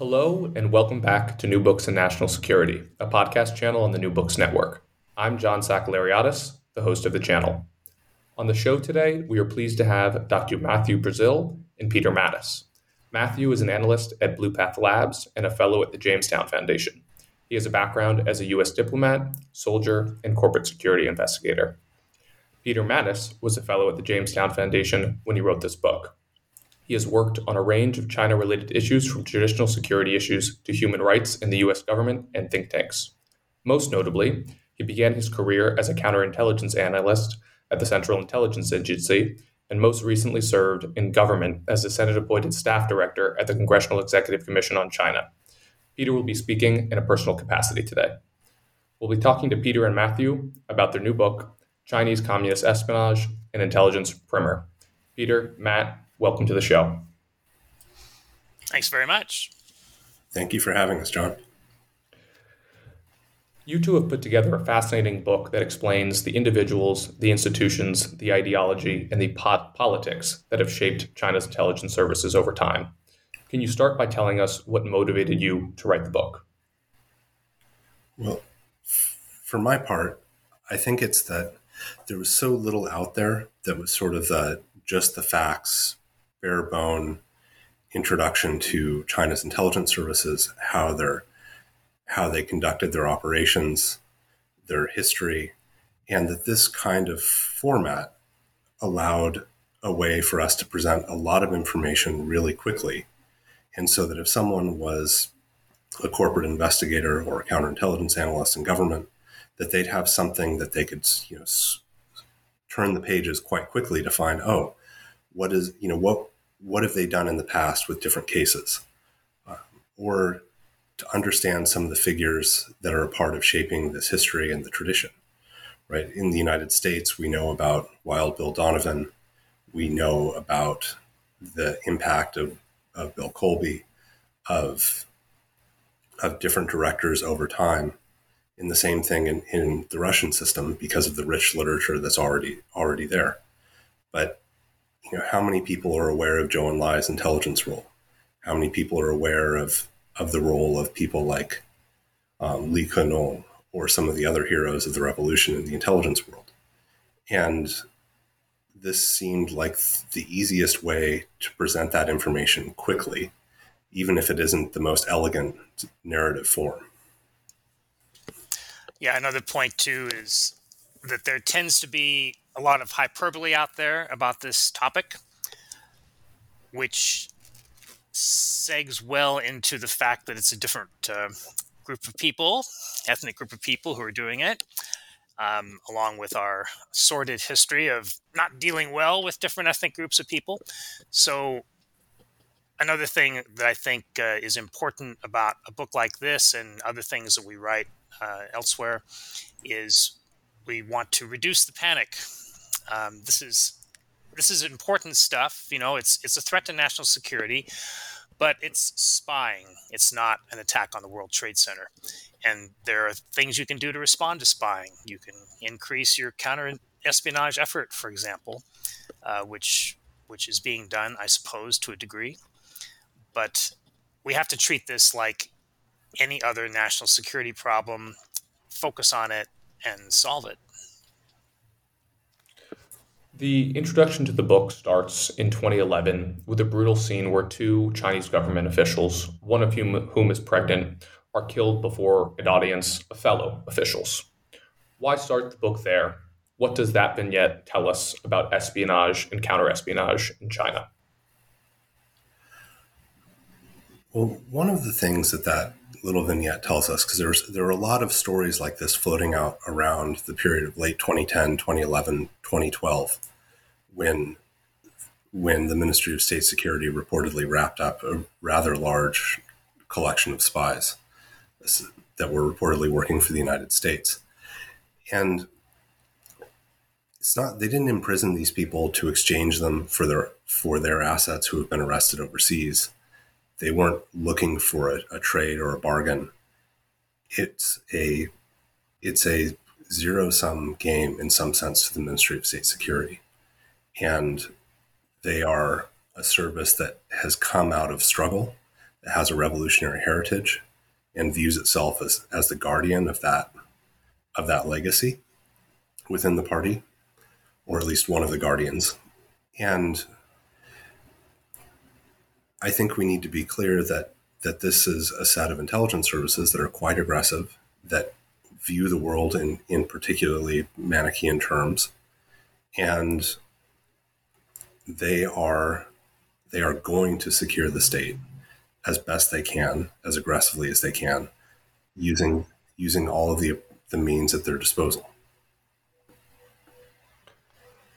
Hello, and welcome back to New Books and National Security, a podcast channel on the New Books Network. I'm John Sakellariadis, the host of the channel. On the show today, we are pleased to have Dr. Matthew Brazil and Peter Mattis. Matthew is an analyst at Blue Path Labs and a fellow at the Jamestown Foundation. He has a background as a U.S. diplomat, soldier, and corporate security investigator. Peter Mattis was a fellow at the Jamestown Foundation when he wrote this book. He has worked on a range of China related issues from traditional security issues to human rights in the US government and think tanks. Most notably, he began his career as a counterintelligence analyst at the Central Intelligence Agency and most recently served in government as the Senate appointed staff director at the Congressional Executive Commission on China. Peter will be speaking in a personal capacity today. We'll be talking to Peter and Matthew about their new book, Chinese Communist Espionage and Intelligence Primer. Peter, Matt, welcome to the show. Thanks very much. Thank you for having us, John. You two have put together a fascinating book that explains the individuals, the institutions, the ideology, and the politics that have shaped China's intelligence services over time. Can you start by telling us what motivated you to write the book? Well, for my part, I think it's that there was so little out there that was sort of the just the facts bare bone introduction to China's intelligence services, how they're how they conducted their operations, their history, and that this kind of format allowed a way for us to present a lot of information really quickly. And so that if someone was a corporate investigator or a counterintelligence analyst in government, that they'd have something that they could, you know, turn the pages quite quickly to find, oh, what is, you know, what what have they done in the past with different cases, um, or to understand some of the figures that are a part of shaping this history and the tradition. Right in the United States, we know about Wild Bill Donovan. We know about the impact of, of Bill Colby, of of different directors over time. In the same thing in, in the Russian system because of the rich literature that's already already there. But you know, how many people are aware of Zhou Enlai's intelligence role? How many people are aware of of the role of people like um, Li Kenong or some of the other heroes of the revolution in the intelligence world? And this seemed like the easiest way to present that information quickly, even if it isn't the most elegant narrative form. Yeah, another point too is that there tends to be a lot of hyperbole out there about this topic, which segs well into the fact that it's a different uh, group of people, ethnic group of people who are doing it, um, along with our sordid history of not dealing well with different ethnic groups of people. So, another thing that I think uh, is important about a book like this and other things that we write uh, elsewhere is we want to reduce the panic um, this is this is important stuff. You know, it's it's a threat to national security, but it's spying. It's not an attack on the World Trade Center. And there are things you can do to respond to spying. You can increase your counter espionage effort, for example, uh, which which is being done, I suppose, to a degree. But we have to treat this like any other national security problem, focus on it, and solve it. The introduction to the book starts in 2011 with a brutal scene where two Chinese government officials, one of whom, whom is pregnant, are killed before an audience of fellow officials. Why start the book there? What does that vignette tell us about espionage and counterespionage in China? Well, one of the things that that little vignette tells us, because there are a lot of stories like this floating out around the period of late 2010, 2011, 2012, when when the Ministry of State Security reportedly wrapped up a rather large collection of spies that were reportedly working for the United States. And it's not they didn't imprison these people to exchange them for their for their assets who have been arrested overseas. They weren't looking for a, a trade or a bargain. It's a it's a zero sum game in some sense to the Ministry of State Security. And they are a service that has come out of struggle, that has a revolutionary heritage, and views itself as, as the guardian of that of that legacy within the party, or at least one of the guardians. And I think we need to be clear that that this is a set of intelligence services that are quite aggressive, that view the world in, in particularly Manichaean terms. And they are they are going to secure the state as best they can, as aggressively as they can, using using all of the the means at their disposal.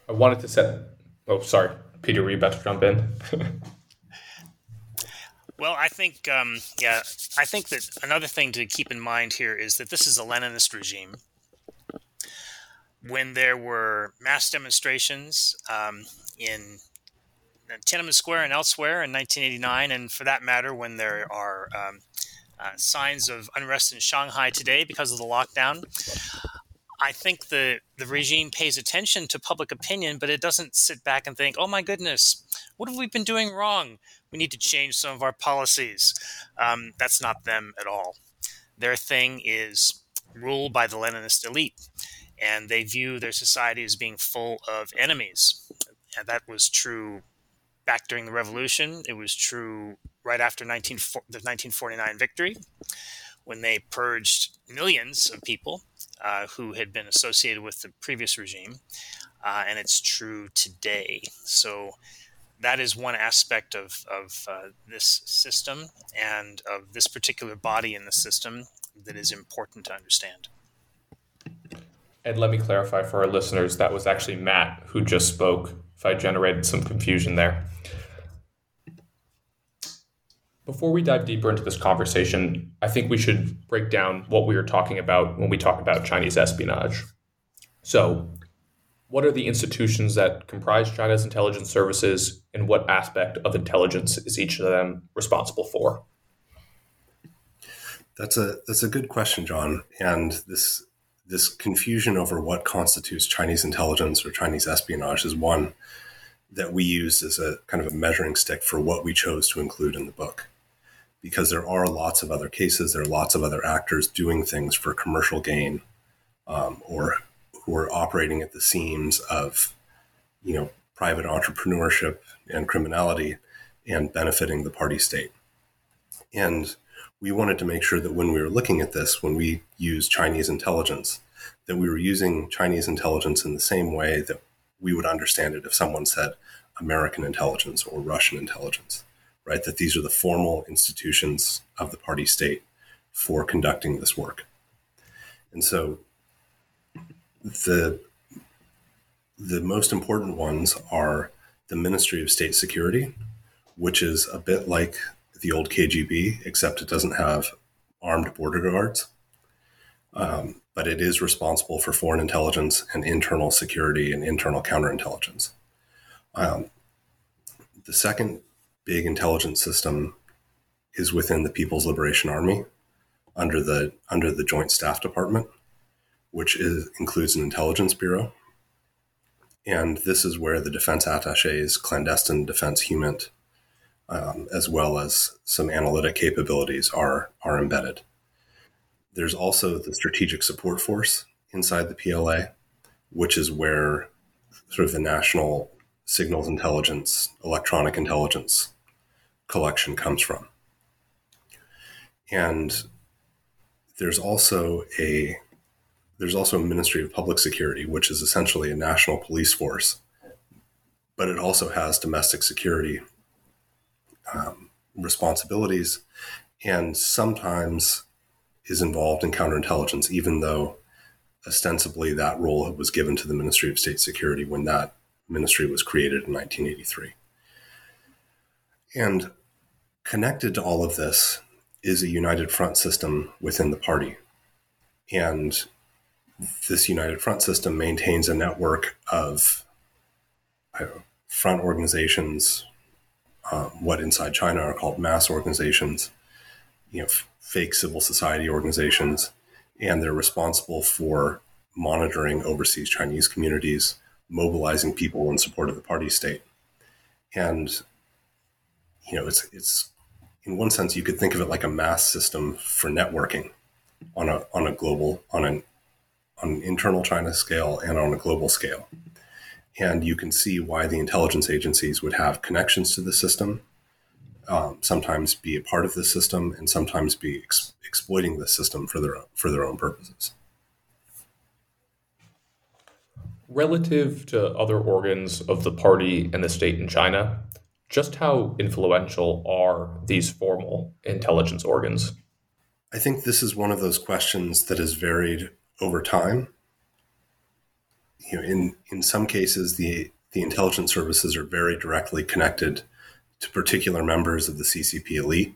I wanted to set. Oh, sorry, Peter, were you about to jump in? well, I think, um, yeah, I think that another thing to keep in mind here is that this is a Leninist regime. When there were mass demonstrations um, in Tiananmen Square and elsewhere in 1989, and for that matter, when there are um, uh, signs of unrest in Shanghai today because of the lockdown. I think the the regime pays attention to public opinion, but it doesn't sit back and think, "Oh my goodness, what have we been doing wrong? We need to change some of our policies." Um, that's not them at all. Their thing is rule by the Leninist elite, and they view their society as being full of enemies. And that was true back during the revolution. It was true right after 19, the 1949 victory when they purged millions of people uh, who had been associated with the previous regime. Uh, and it's true today. So that is one aspect of, of uh, this system and of this particular body in the system that is important to understand. And let me clarify for our listeners that was actually Matt who just spoke, if I generated some confusion there. Before we dive deeper into this conversation, I think we should break down what we are talking about when we talk about Chinese espionage. So, what are the institutions that comprise China's intelligence services, and what aspect of intelligence is each of them responsible for? That's a that's a good question, John. And this this confusion over what constitutes Chinese intelligence or Chinese espionage is one that we use as a kind of a measuring stick for what we chose to include in the book because there are lots of other cases. There are lots of other actors doing things for commercial gain, um, or who are operating at the seams of, you know, private entrepreneurship and criminality, and benefiting the party state. And we wanted to make sure that when we were looking at this, when we use Chinese intelligence, that we were using Chinese intelligence in the same way that we would understand it if someone said American intelligence or Russian intelligence right? That these are the formal institutions of the party state for conducting this work. And so the the most important ones are the Ministry of State Security, which is a bit like the old KGB, except it doesn't have armed border guards. Um, but it is responsible for foreign intelligence and internal security and internal counterintelligence. Um, the second big intelligence system is within the People's Liberation Army under the under the Joint Staff Department, which is, includes an intelligence bureau. And this is where the defense attaches, clandestine defense unit, um, as well as some analytic capabilities are, are embedded. There's also the strategic support force inside the PLA, which is where sort of the national signals intelligence, electronic intelligence collection comes from. And there's also a there's also a Ministry of Public Security, which is essentially a national police force, but it also has domestic security um, responsibilities, and sometimes is involved in counterintelligence, even though ostensibly that role was given to the Ministry of State Security when that ministry was created in 1983. And connected to all of this is a united front system within the party. And this united front system maintains a network of know, front organizations, um, what inside China are called mass organizations, you know, f- fake civil society organizations, and they're responsible for monitoring overseas Chinese communities, mobilizing people in support of the party state. And you know, it's it's in one sense you could think of it like a mass system for networking on a on a global on an on an internal China scale and on a global scale. And you can see why the intelligence agencies would have connections to the system, um, sometimes be a part of the system, and sometimes be ex- exploiting the system for their for their own purposes. Relative to other organs of the party and the state in China, just how influential are these formal intelligence organs? I think this is one of those questions that has varied over time. You know, in in some cases, the the intelligence services are very directly connected to particular members of the CCP elite,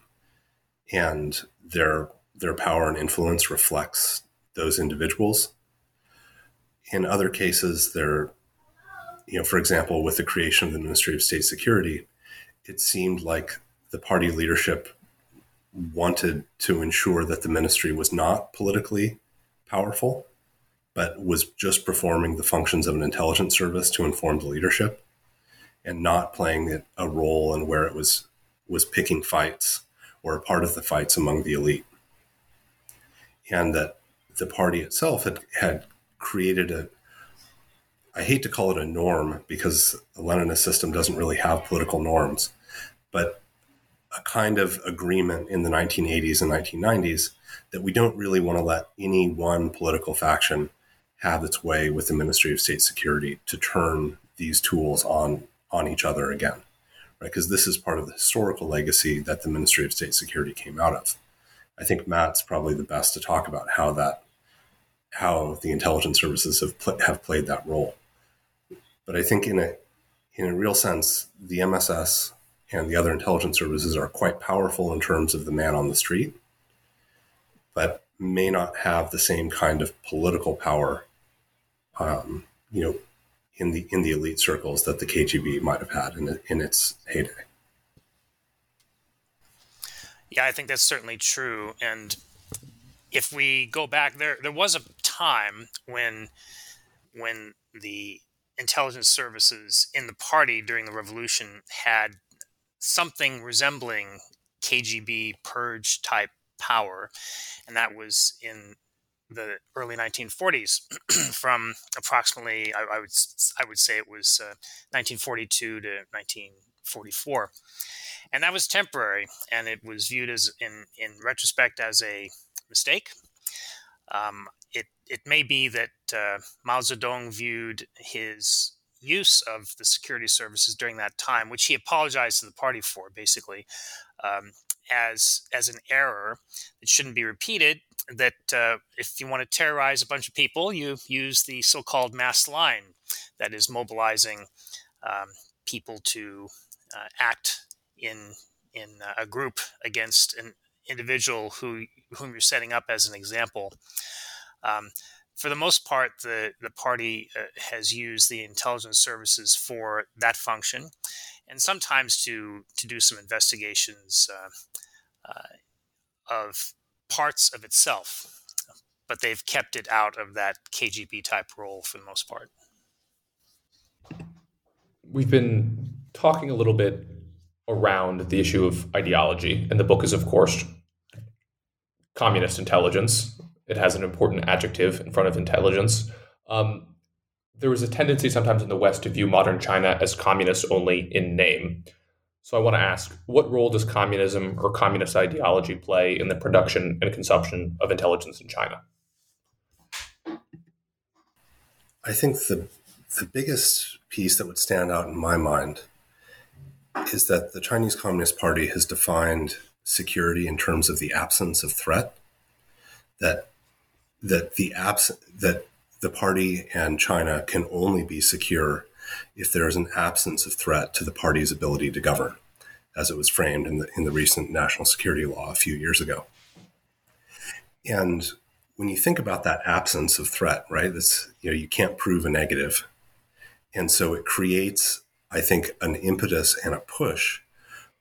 and their their power and influence reflects those individuals. In other cases, they're, you know, for example, with the creation of the Ministry of State Security, it seemed like the party leadership wanted to ensure that the ministry was not politically powerful, but was just performing the functions of an intelligence service to inform the leadership and not playing a role in where it was was picking fights or a part of the fights among the elite. And that the party itself had, had created a I hate to call it a norm because the Leninist system doesn't really have political norms, but a kind of agreement in the 1980s and 1990s that we don't really want to let any one political faction have its way with the Ministry of State Security to turn these tools on on each other again, right? Because this is part of the historical legacy that the Ministry of State Security came out of. I think Matt's probably the best to talk about how that how the intelligence services have pl- have played that role. But I think in a in a real sense, the MSS and the other intelligence services are quite powerful in terms of the man on the street, but may not have the same kind of political power, um, you know, in the in the elite circles that the KGB might have had in in its heyday. Yeah, I think that's certainly true. And if we go back there, there was a time when when the intelligence services in the party during the revolution had something resembling KGB purge type power, and that was in the early 1940s, from approximately I, I, would I would say it was uh, 1942 to 1944, and that was temporary, and it was viewed as in in retrospect as a mistake. Um, it it may be that uh, Mao Zedong viewed his use of the security services during that time, which he apologized to the party for, basically, um, as as an error that shouldn't be repeated. That uh, if you want to terrorize a bunch of people, you use the so-called mass line that is mobilizing um, people to uh, act in in a group against an individual who whom you're setting up as an example. Um, for the most part, the, the party uh, has used the intelligence services for that function, and sometimes to to do some investigations uh, uh, of parts of itself, but they've kept it out of that KGB type role for the most part. We've been talking a little bit around the issue of ideology, and the book is, of course, communist intelligence it has an important adjective in front of intelligence. Um, there was a tendency sometimes in the West to view modern China as communist only in name. So I want to ask what role does communism or communist ideology play in the production and consumption of intelligence in China? I think the, the biggest piece that would stand out in my mind is that the Chinese Communist Party has defined security in terms of the absence of threat. That that the abs- that the party and China can only be secure if there is an absence of threat to the party's ability to govern. as it was framed in the in the recent national security law a few years ago. And when you think about that absence of threat, right? You know you can't prove a negative, and so it creates, I think, an impetus and a push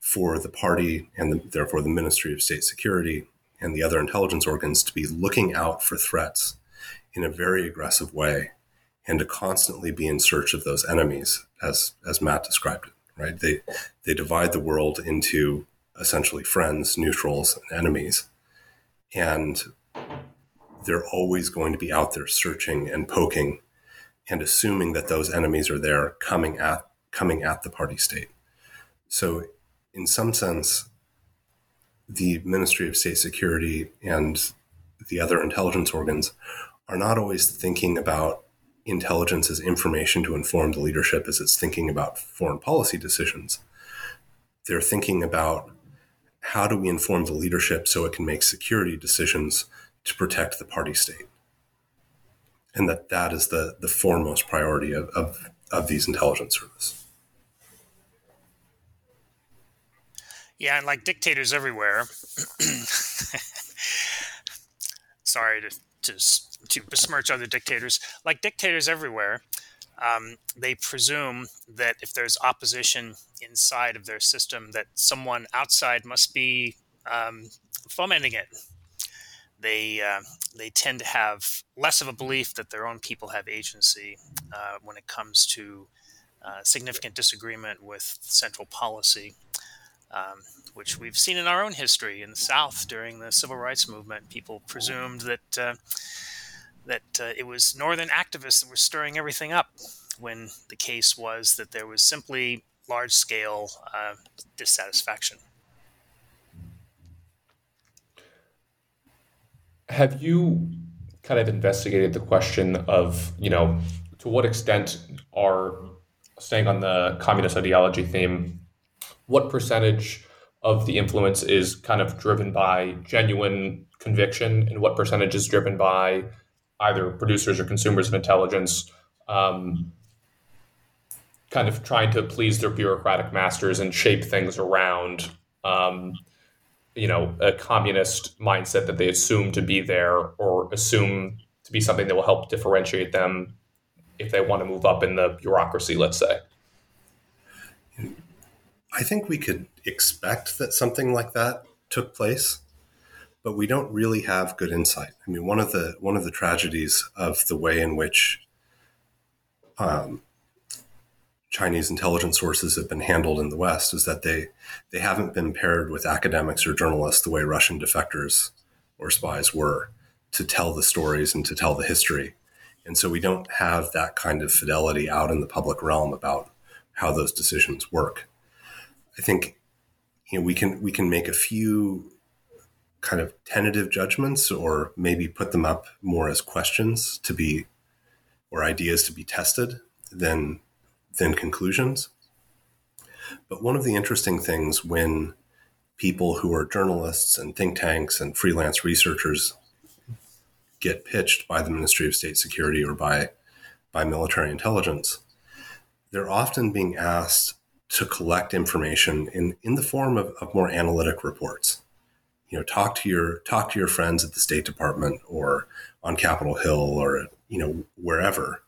for the party and the, therefore the Ministry of State Security and the other intelligence organs to be looking out for threats in a very aggressive way and to constantly be in search of those enemies as as Matt described it right? They they divide the world into essentially friends neutrals and enemies. And they're always going to be out there searching and poking and assuming that those enemies are there coming at coming at the party state. So in some sense the Ministry of State Security and the other intelligence organs are not always thinking about intelligence as information to inform the leadership as it's thinking about foreign policy decisions. They're thinking about how do we inform the leadership so it can make security decisions to protect the party state. And that that is the, the foremost priority of, of, of these intelligence services. Yeah, and like dictators everywhere. sorry to, to to besmirch other dictators. Like dictators everywhere, um, they presume that if there's opposition inside of their system, that someone outside must be um, fomenting it. They uh, they tend to have less of a belief that their own people have agency uh, when it comes to uh, significant disagreement with central policy um, which we've seen in our own history in the South during the civil rights movement. People presumed that uh, that uh, it was Northern activists that were stirring everything up, when the case was that there was simply large scale uh, dissatisfaction. Have you kind of investigated the question of, you know, to what extent are staying on the communist ideology theme what percentage of the influence is kind of driven by genuine conviction and what percentage is driven by either producers or consumers of intelligence um, kind of trying to please their bureaucratic masters and shape things around um, you know a communist mindset that they assume to be there or assume to be something that will help differentiate them if they want to move up in the bureaucracy let's say. I think we could expect that something like that took place, but we don't really have good insight. I mean, one of the one of the tragedies of the way in which um, Chinese intelligence sources have been handled in the West is that they they haven't been paired with academics or journalists the way Russian defectors or spies were to tell the stories and to tell the history. And so we don't have that kind of fidelity out in the public realm about how those decisions work. I think you know we can we can make a few kind of tentative judgments or maybe put them up more as questions to be or ideas to be tested than than conclusions. But one of the interesting things when people who are journalists and think tanks and freelance researchers get pitched by the Ministry of State Security or by by military intelligence, they're often being asked to collect information in, in the form of, of more analytic reports. You know, talk to your talk to your friends at the State Department or on Capitol Hill or you know wherever,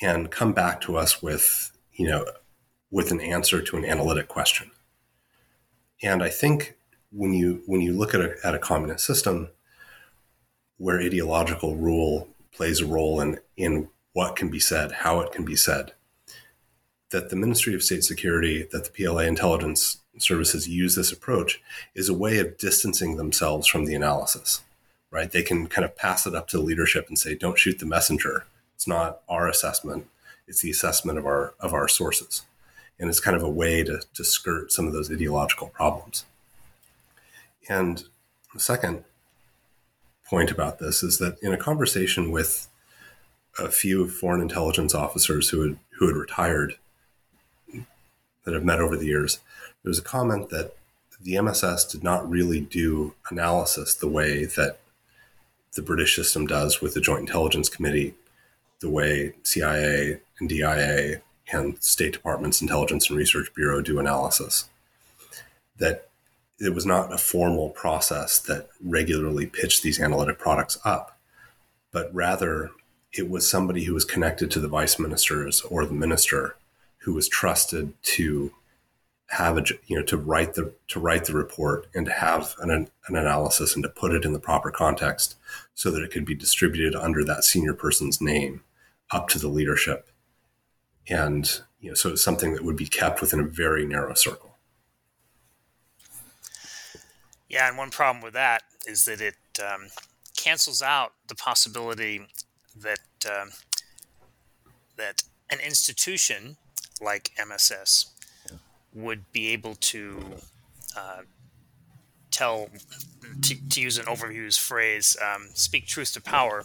and come back to us with you know with an answer to an analytic question. And I think when you when you look at a, at a communist system where ideological rule plays a role in in what can be said, how it can be said, that the Ministry of State Security, that the PLA intelligence services use this approach is a way of distancing themselves from the analysis, right? They can kind of pass it up to leadership and say, don't shoot the messenger. It's not our assessment. It's the assessment of our, of our sources. And it's kind of a way to, to skirt some of those ideological problems. And the second point about this is that in a conversation with a few foreign intelligence officers who had, who had retired that I've met over the years, there was a comment that the MSS did not really do analysis the way that the British system does with the Joint Intelligence Committee, the way CIA and DIA and State Department's Intelligence and Research Bureau do analysis. that it was not a formal process that regularly pitched these analytic products up, but rather it was somebody who was connected to the vice ministers or the minister who was trusted to have a you know to write the to write the report and to have an, an analysis and to put it in the proper context so that it could be distributed under that senior person's name up to the leadership. And you know so it's something that would be kept within a very narrow circle. Yeah and one problem with that is that it um, cancels out the possibility that um, that an institution like MSS would be able to uh, tell, to, to, use an overused phrase, um, speak truth to power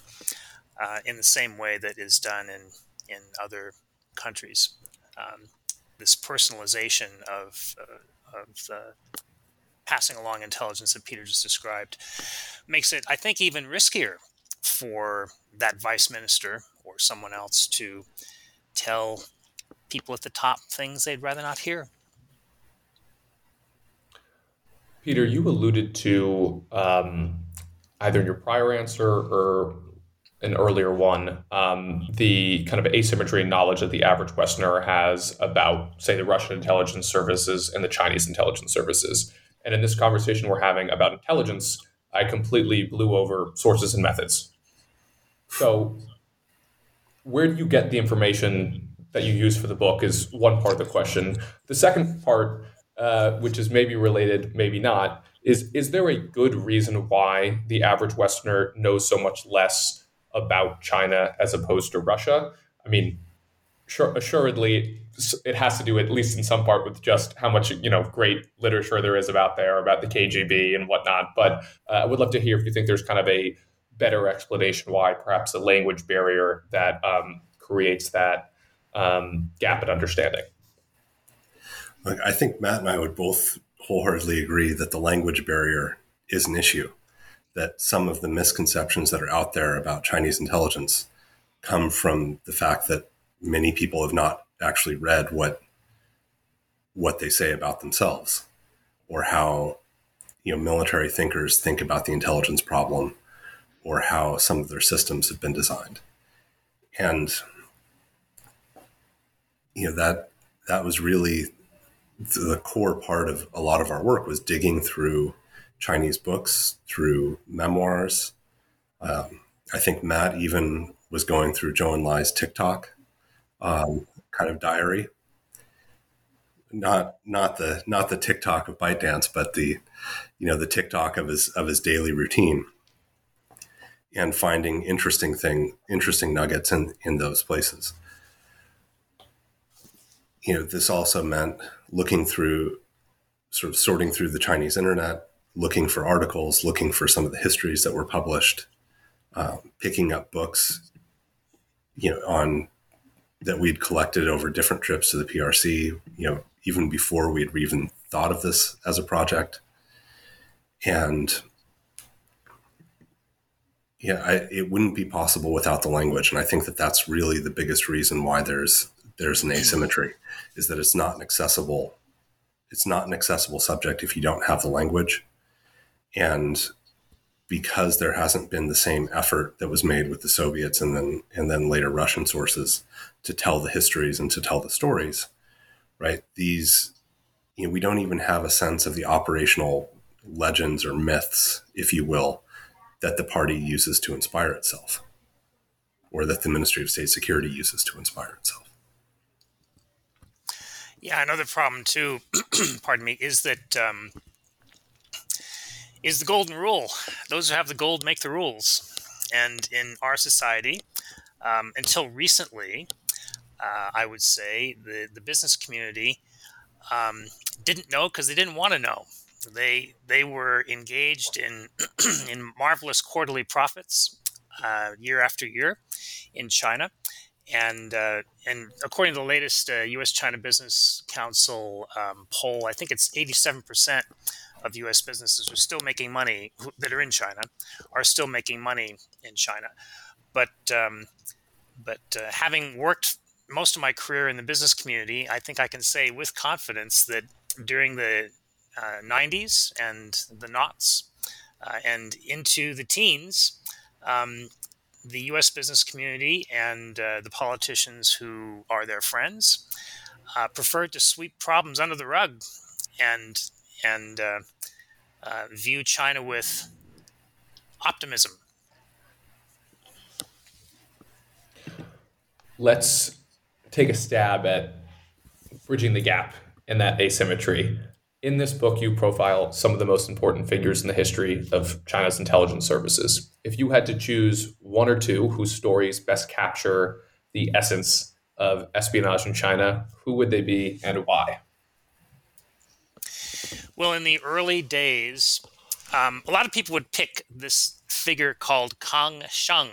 uh, in the same way that is done in, in other countries. Um, this personalization of, uh, of passing along intelligence that Peter just described makes it, I think, even riskier for that vice minister or someone else to tell people at the top things they'd rather not hear. Peter, you alluded to um, either in your prior answer or an earlier one um, the kind of asymmetry in knowledge that the average Westerner has about, say, the Russian intelligence services and the Chinese intelligence services. And in this conversation we're having about intelligence, I completely blew over sources and methods. So, where do you get the information that you use for the book? Is one part of the question. The second part uh, which is maybe related, maybe not, is is there a good reason why the average Westerner knows so much less about China as opposed to Russia? I mean, sure, assuredly, it has to do at least in some part with just how much you know great literature there is about there about the KGB and whatnot. But uh, I would love to hear if you think there's kind of a better explanation why perhaps a language barrier that um, creates that um, gap in understanding. I think Matt and I would both wholeheartedly agree that the language barrier is an issue, that some of the misconceptions that are out there about Chinese intelligence come from the fact that many people have not actually read what what they say about themselves or how you know military thinkers think about the intelligence problem or how some of their systems have been designed. And you know that that was really the core part of a lot of our work was digging through Chinese books, through memoirs. Um, I think Matt even was going through Zhou Enlai's TikTok um, kind of diary. Not not the not the TikTok of ByteDance, but the you know the TikTok of his of his daily routine, and finding interesting thing interesting nuggets in in those places you know, this also meant looking through, sort of sorting through the Chinese internet, looking for articles, looking for some of the histories that were published, uh, picking up books, you know, on that we'd collected over different trips to the PRC, you know, even before we'd even thought of this as a project. And yeah, I, it wouldn't be possible without the language. And I think that that's really the biggest reason why there's there's an asymmetry is that it's not an accessible it's not an accessible subject if you don't have the language and because there hasn't been the same effort that was made with the Soviets and then and then later Russian sources to tell the histories and to tell the stories, right? These, you know, we don't even have a sense of the operational legends or myths, if you will, that the party uses to inspire itself, or that the Ministry of State Security uses to inspire itself. Yeah, another problem too, pardon me, is that um, is the golden rule. Those who have the gold make the rules, and in our society, um, until recently, uh, I would say the the business community um, didn't know because they didn't want to know. They they were engaged in in marvelous quarterly profits uh, year after year in China and uh, and according to the latest uh, U.S. China Business Council um, poll, I think it's 87 percent of U.S. businesses are still making money that are in China are still making money in China, but um, but uh, having worked most of my career in the business community, I think I can say with confidence that during the uh, 90s and the knots uh, and into the teens. Um, the U.S. business community and uh, the politicians who are their friends uh, preferred to sweep problems under the rug and and uh, uh, view China with optimism. Let's take a stab at bridging the gap in that asymmetry. In this book, you profile some of the most important figures in the history of China's intelligence services. If you had to choose one or two whose stories best capture the essence of espionage in China, who would they be and why? Well, in the early days, um, a lot of people would pick this figure called Kang Sheng,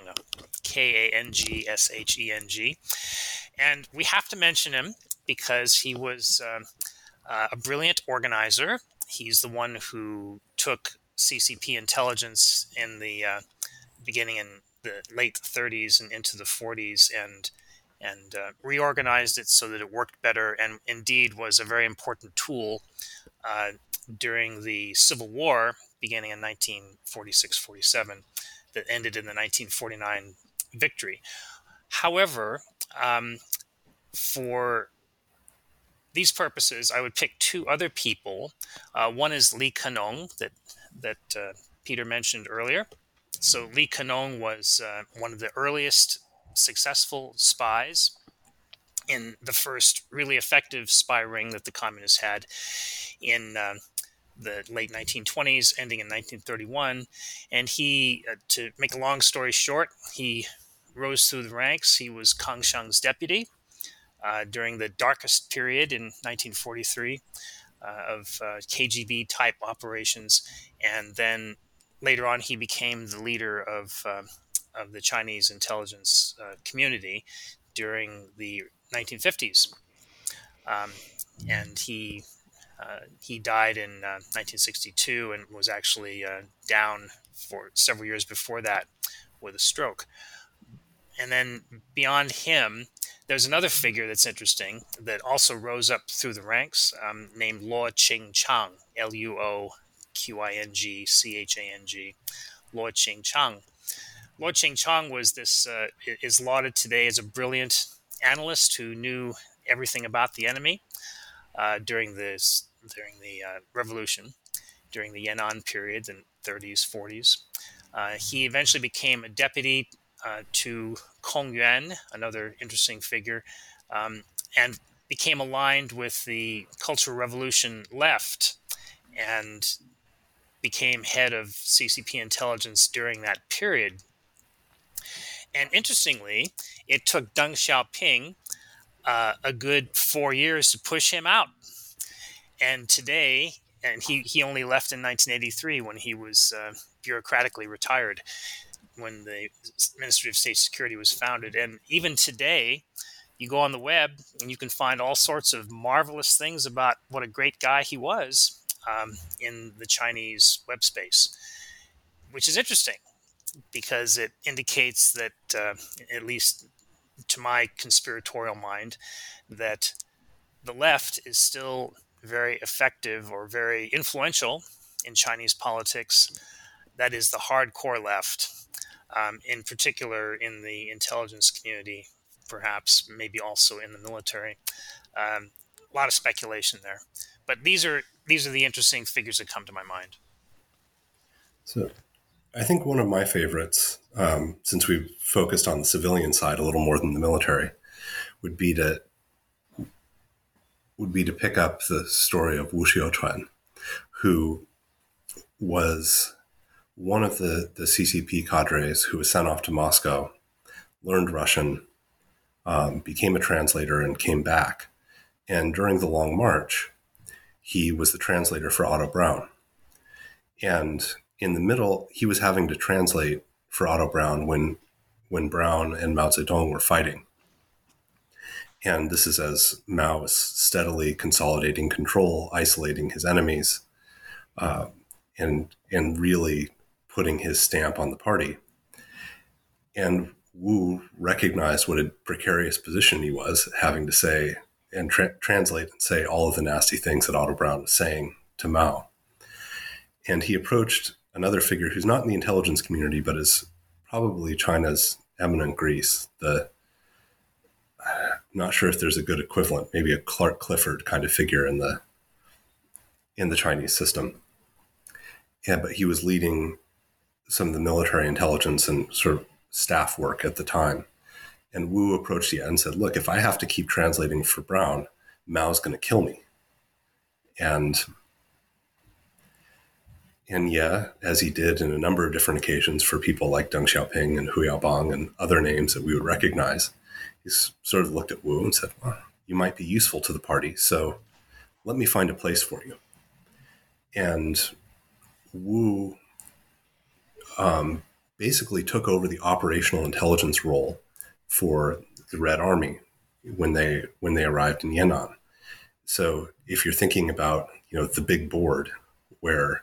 K A N G S H E N G. And we have to mention him because he was uh, uh, a brilliant organizer. He's the one who took CCP intelligence in the uh, beginning in the late 30s and into the 40s and and uh, reorganized it so that it worked better and indeed was a very important tool uh, during the Civil War beginning in 1946 47 that ended in the 1949 victory. However, um, for these purposes, I would pick two other people. Uh, one is Li Kenong that that uh, Peter mentioned earlier. So Li Kenong was uh, one of the earliest successful spies in the first really effective spy ring that the communists had in uh, the late 1920s, ending in 1931. And he, uh, to make a long story short, he rose through the ranks. He was Kang Sheng's deputy uh, during the darkest period in 1943 uh, of uh, KGB type operations. And then later on, he became the leader of, uh, of the Chinese intelligence community during the 1950s. Um, and he uh, he died in uh, 1962 and was actually uh, down for several years before that with a stroke. And then beyond him, there's another figure that's interesting that also rose up through the ranks um, named Luo Qing Chang, L U O Q I N G C H A N G, Luo Qing Chang. Luo Qing Chang was this, uh, is lauded today as a brilliant analyst who knew everything about the enemy uh, during this during the uh, revolution, during the Yan'an period, the 30s, 40s. Uh, he eventually became a deputy uh, to Kong Yuan, another interesting figure, um, and became aligned with the Cultural Revolution left and became head of CCP intelligence during that period. And interestingly, it took Deng Xiaoping uh, a good four years to push him out and today, and he, he only left in 1983 when he was uh, bureaucratically retired, when the Ministry of State Security was founded. And even today, you go on the web and you can find all sorts of marvelous things about what a great guy he was um, in the Chinese web space, which is interesting because it indicates that, uh, at least to my conspiratorial mind, that the left is still very effective or very influential in Chinese politics. That is the hardcore left, um, in particular in the intelligence community, perhaps maybe also in the military. Um, a lot of speculation there, but these are these are the interesting figures that come to my mind. So, I think one of my favorites, um, since we've focused on the civilian side a little more than the military, would be to would be to pick up the story of Wu Xiuquan, who was one of the, the CCP cadres who was sent off to Moscow, learned Russian, um, became a translator, and came back. And during the Long March, he was the translator for Otto Braun. And in the middle, he was having to translate for Otto Braun when when Braun and Mao Zedong were fighting. And this is as Mao is steadily consolidating control, isolating his enemies, uh, and and really putting his stamp on the party. And Wu recognized what a precarious position he was, having to say and tra- translate and say all of the nasty things that Otto Brown was saying to Mao. And he approached another figure who's not in the intelligence community, but is probably China's eminent Greece. The not sure if there's a good equivalent, maybe a Clark Clifford kind of figure in the in the Chinese system. Yeah, but he was leading some of the military intelligence and sort of staff work at the time. And Wu approached Ye and said, Look, if I have to keep translating for Braun, Mao's going to kill me. And and yeah, as he did in a number of different occasions for people like Deng Xiaoping and Hu Yaobang and other names that we would recognize, he sort of looked at Wu and said, well, you might be useful to the party, so let me find a place for you. And Wu um, basically took over the operational intelligence role for the Red Army when they when they arrived in Yan'an. So if you're thinking about you know the big board where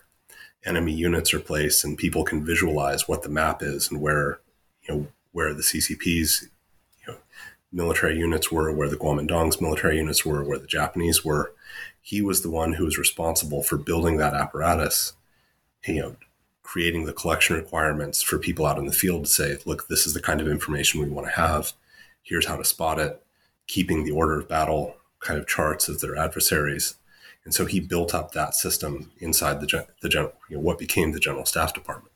enemy units are placed and people can visualize what the map is and where you know where the CCP's you know, military units were, where the Kuomintang's military units were, where the Japanese were. He was the one who was responsible for building that apparatus, you know, creating the collection requirements for people out in the field to say, look, this is the kind of information we want to have. Here's how to spot it, keeping the order of battle kind of charts of their adversaries and so he built up that system inside the, the general, you know, what became the General Staff Department.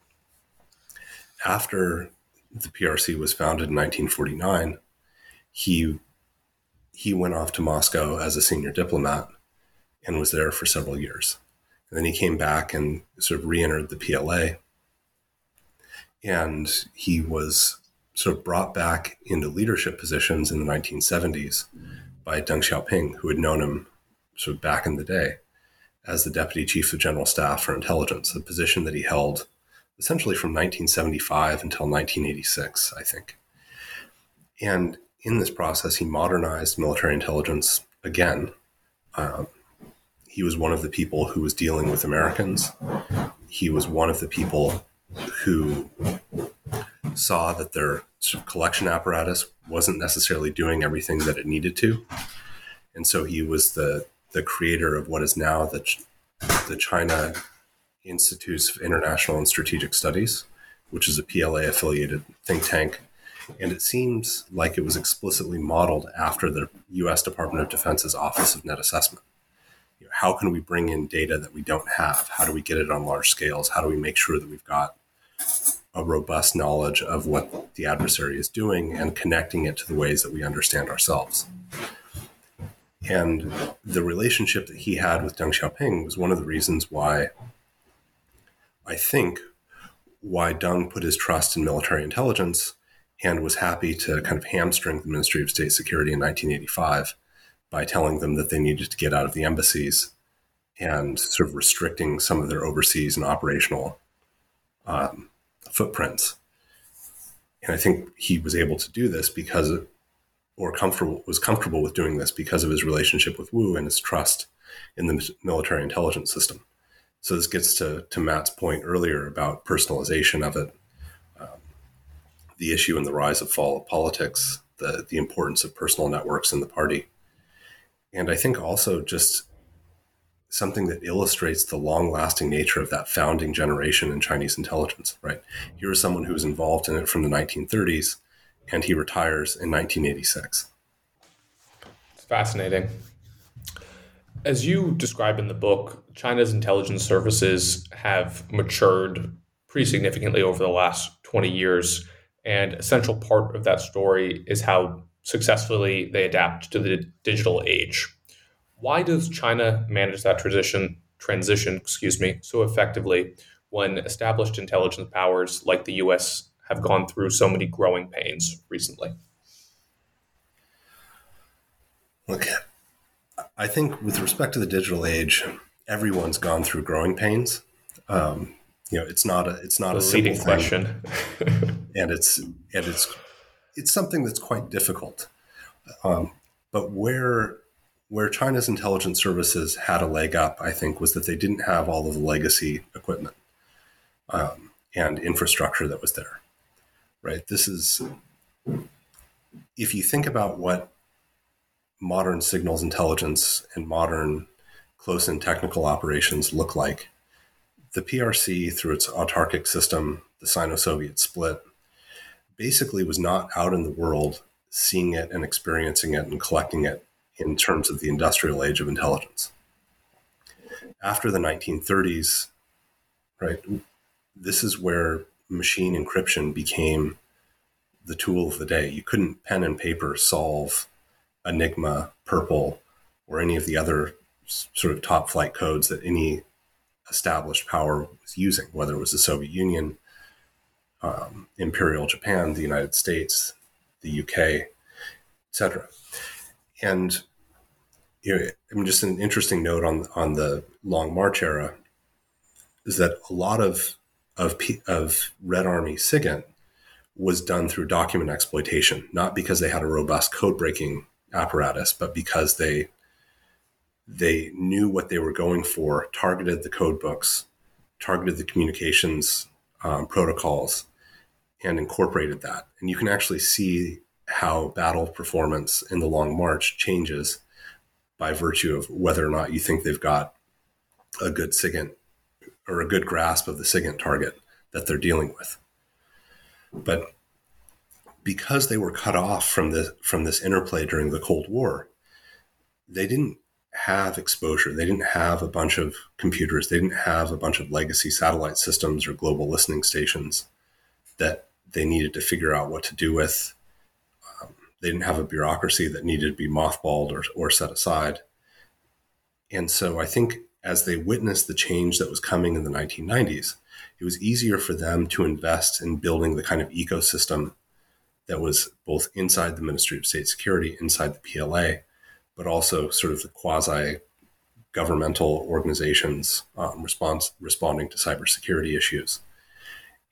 After the PRC was founded in 1949, he he went off to Moscow as a senior diplomat and was there for several years. And then he came back and sort of re-entered the PLA. And he was sort of brought back into leadership positions in the 1970s by Deng Xiaoping, who had known him sort of back in the day as the deputy chief of general staff for intelligence, a position that he held essentially from 1975 until 1986, I think. And in this process, he modernized military intelligence again. Um, he was one of the people who was dealing with Americans. He was one of the people who saw that their collection apparatus wasn't necessarily doing everything that it needed to. And so he was the the creator of what is now the, the China Institutes of International and Strategic Studies, which is a PLA affiliated think tank. And it seems like it was explicitly modeled after the US Department of Defense's Office of Net Assessment. How can we bring in data that we don't have? How do we get it on large scales? How do we make sure that we've got a robust knowledge of what the adversary is doing and connecting it to the ways that we understand ourselves? And the relationship that he had with Deng Xiaoping was one of the reasons why I think why Deng put his trust in military intelligence and was happy to kind of hamstring the Ministry of State Security in 1985 by telling them that they needed to get out of the embassies and sort of restricting some of their overseas and operational um, footprints. And I think he was able to do this because or comfortable was comfortable with doing this because of his relationship with Wu and his trust in the military intelligence system. So this gets to to Matt's point earlier about personalization of it, um, the issue and the rise of fall of politics, the the importance of personal networks in the party, and I think also just something that illustrates the long lasting nature of that founding generation in Chinese intelligence. Right here is someone who was involved in it from the 1930s and he retires in 1986. It's fascinating. As you describe in the book, China's intelligence services have matured pretty significantly over the last 20 years. And a central part of that story is how successfully they adapt to the digital age. Why does China manage that transition transition, excuse me, so effectively when established intelligence powers like the US have gone through so many growing pains recently? Look, I think with respect to the digital age, everyone's gone through growing pains. Um, you know, it's not a it's not the a simple question, and it's and it's it's something that's quite difficult. Um, but where where China's intelligence services had a leg up, I think, was that they didn't have all of the legacy equipment um, and infrastructure that was there right? This is, if you think about what modern signals intelligence and modern close in technical operations look like. The PRC, through its autarkic system, the Sino Soviet split, basically was not out in the world seeing it and experiencing it and collecting it in terms of the industrial age of intelligence. After the 1930s, right, this is where machine encryption became the tool of the day. You couldn't pen and paper solve Enigma, Purple, or any of the other sort of top flight codes that any established power was using, whether it was the Soviet Union, um, Imperial Japan, the United States, the UK, etc. And you know, I mean, just an interesting note on on the Long March era is that a lot of of of Red Army SIGINT was done through document exploitation, not because they had a robust code breaking apparatus, but because they they knew what they were going for, targeted the code books, targeted the communications um, protocols, and incorporated that. And you can actually see how battle performance in the Long March changes by virtue of whether or not you think they've got a good SIGINT or a good grasp of the SIGINT target that they're dealing with. But because they were cut off from the from this interplay during the Cold War, they didn't have exposure. They didn't have a bunch of computers. They didn't have a bunch of legacy satellite systems or global listening stations that they needed to figure out what to do with. Um, they didn't have a bureaucracy that needed to be mothballed or, or set aside. And so I think as they witnessed the change that was coming in the 1990s, it was easier for them to invest in building the kind of ecosystem that was both inside the Ministry of State Security, inside the PLA, but also sort of the quasi governmental organizations um, response, responding to cybersecurity issues.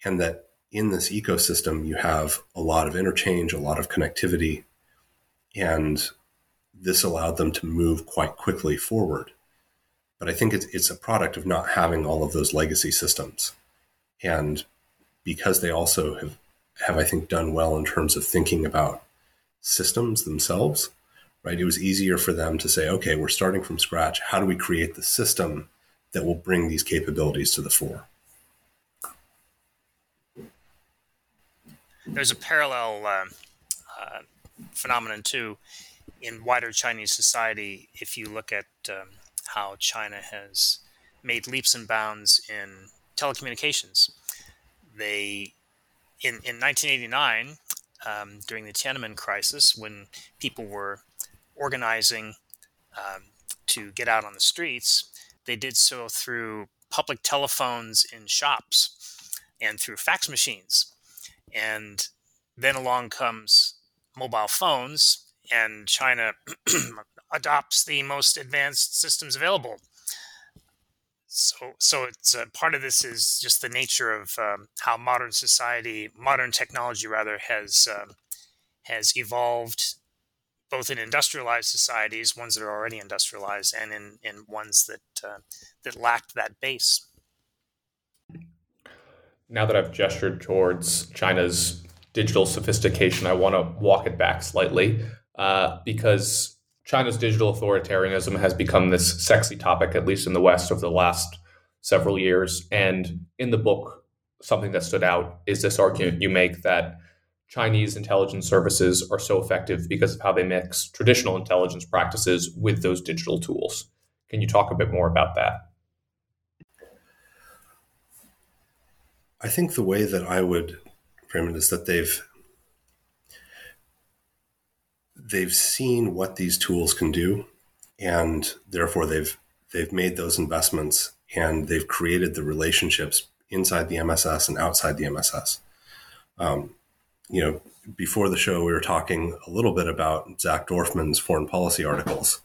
And that in this ecosystem, you have a lot of interchange, a lot of connectivity, and this allowed them to move quite quickly forward. But I think it's, it's a product of not having all of those legacy systems. And because they also have, have, I think, done well in terms of thinking about systems themselves, right? It was easier for them to say, okay, we're starting from scratch. How do we create the system that will bring these capabilities to the fore? There's a parallel uh, uh, phenomenon too in wider Chinese society. If you look at um, how China has made leaps and bounds in telecommunications, they in in 1989 um, during the Tiananmen crisis when people were organizing um, to get out on the streets, they did so through public telephones in shops and through fax machines. And then along comes mobile phones, and China adopts the most advanced systems available. So, so it's uh, part of this is just the nature of um, how modern society, modern technology rather, has um, has evolved both in industrialized societies, ones that are already industrialized, and in, in ones that uh, that lacked that base. Now that I've gestured towards China's digital sophistication, I want to walk it back slightly uh, because China's digital authoritarianism has become this sexy topic, at least in the West, over the last several years. And in the book, something that stood out is this argument you make that Chinese intelligence services are so effective because of how they mix traditional intelligence practices with those digital tools. Can you talk a bit more about that? I think the way that I would frame it is that they've they've seen what these tools can do, and therefore they've they've made those investments and they've created the relationships inside the MSS and outside the MSS. Um, you know, before the show, we were talking a little bit about Zach Dorfman's foreign policy articles.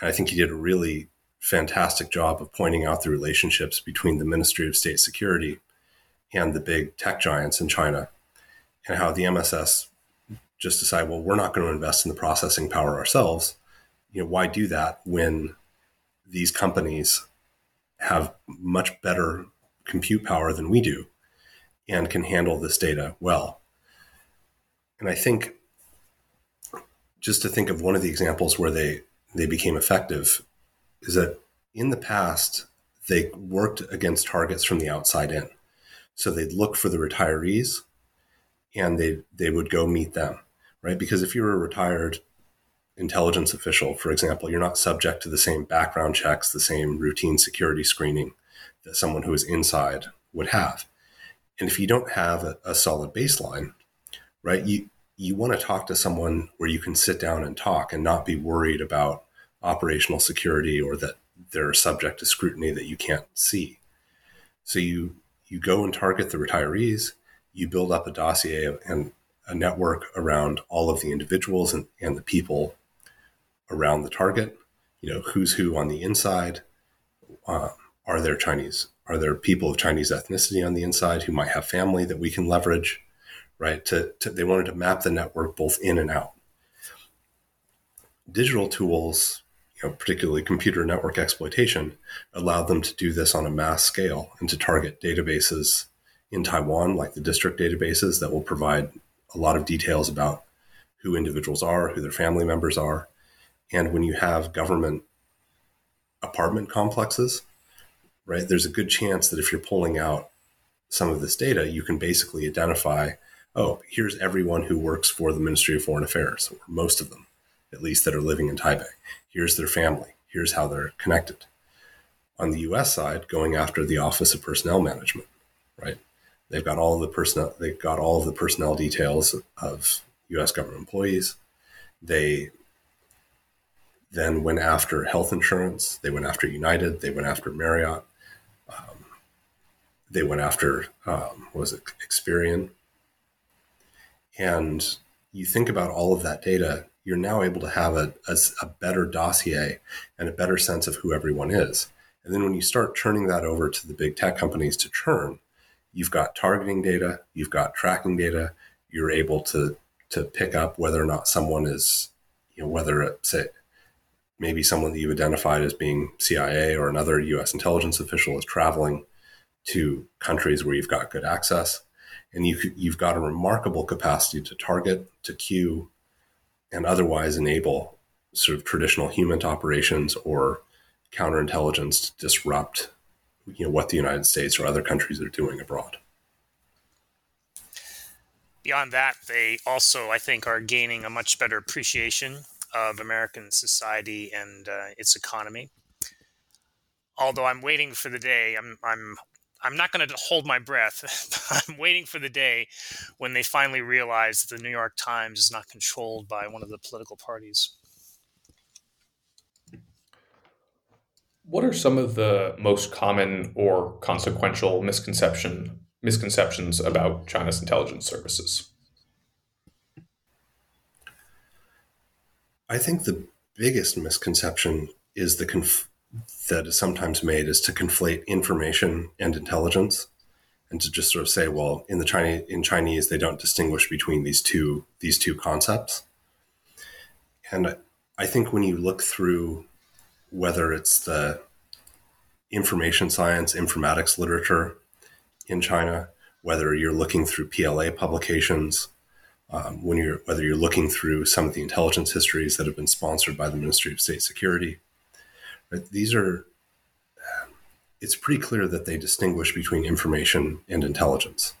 And I think he did a really fantastic job of pointing out the relationships between the Ministry of State Security and the big tech giants in China, and how the MSS just decide, well, we're not going to invest in the processing power ourselves. You know, why do that when these companies have much better compute power than we do and can handle this data well? And I think just to think of one of the examples where they they became effective is that in the past, they worked against targets from the outside in. So they'd look for the retirees and they they would go meet them, right? Because if you're a retired intelligence official, for example, you're not subject to the same background checks, the same routine security screening that someone who is inside would have. And if you don't have a, a solid baseline, right, you you want to talk to someone where you can sit down and talk and not be worried about operational security or that they're subject to scrutiny that you can't see. So you you go and target the retirees, you build up a dossier and a network around all of the individuals and, and the people around the target. You know, who's who on the inside. Uh, are there Chinese? Are there people of Chinese ethnicity on the inside who might have family that we can leverage? Right. To, to they wanted to map the network both in and out. Digital tools you know, particularly computer network exploitation, allowed them to do this on a mass scale and to target databases in Taiwan, like the district databases that will provide a lot of details about who individuals are, who their family members are. And when you have government apartment complexes, right, there's a good chance that if you're pulling out some of this data, you can basically identify, oh, here's everyone who works for the Ministry of Foreign Affairs, or most of them, at least that are living in Taipei. Here's their family. Here's how they're connected. On the US side, going after the Office of Personnel Management, right? They've got all the personnel they've got all the personnel details of US government employees. They then went after health insurance. They went after United. They went after Marriott. Um, they went after um, was it Experian? And you think about all of that data you're now able to have a, a, a, better dossier and a better sense of who everyone is. And then when you start turning that over to the big tech companies to churn, you've got targeting data, you've got tracking data, you're able to to pick up whether or not someone is, you know, whether it's say maybe someone that you've identified as being CIA or another US intelligence official is traveling to countries where you've got good access. And you, you've got a remarkable capacity to target, to queue, and otherwise enable sort of traditional human operations or counterintelligence to disrupt you know what the United States or other countries are doing abroad. Beyond that, they also, I think, are gaining a much better appreciation of American society and uh, its economy. Although I'm waiting for the day, I'm I'm I'm not going to hold my breath. I'm waiting for the day when they finally realize that the New York Times is not controlled by one of the political parties. What are some of the most common or consequential misconception misconceptions about China's intelligence services? I think the biggest misconception is the conf- that is sometimes made is to conflate information and intelligence and to just sort of say well in the Chinese in Chinese they don't distinguish between these two these two concepts. And I think when you look through whether it's the information science informatics literature in China whether you're looking through PLA publications um, when you're whether you're looking through some of the intelligence histories that have been sponsored by the Ministry of State Security Right? These are, um, it's pretty clear that they distinguish between information and intelligence.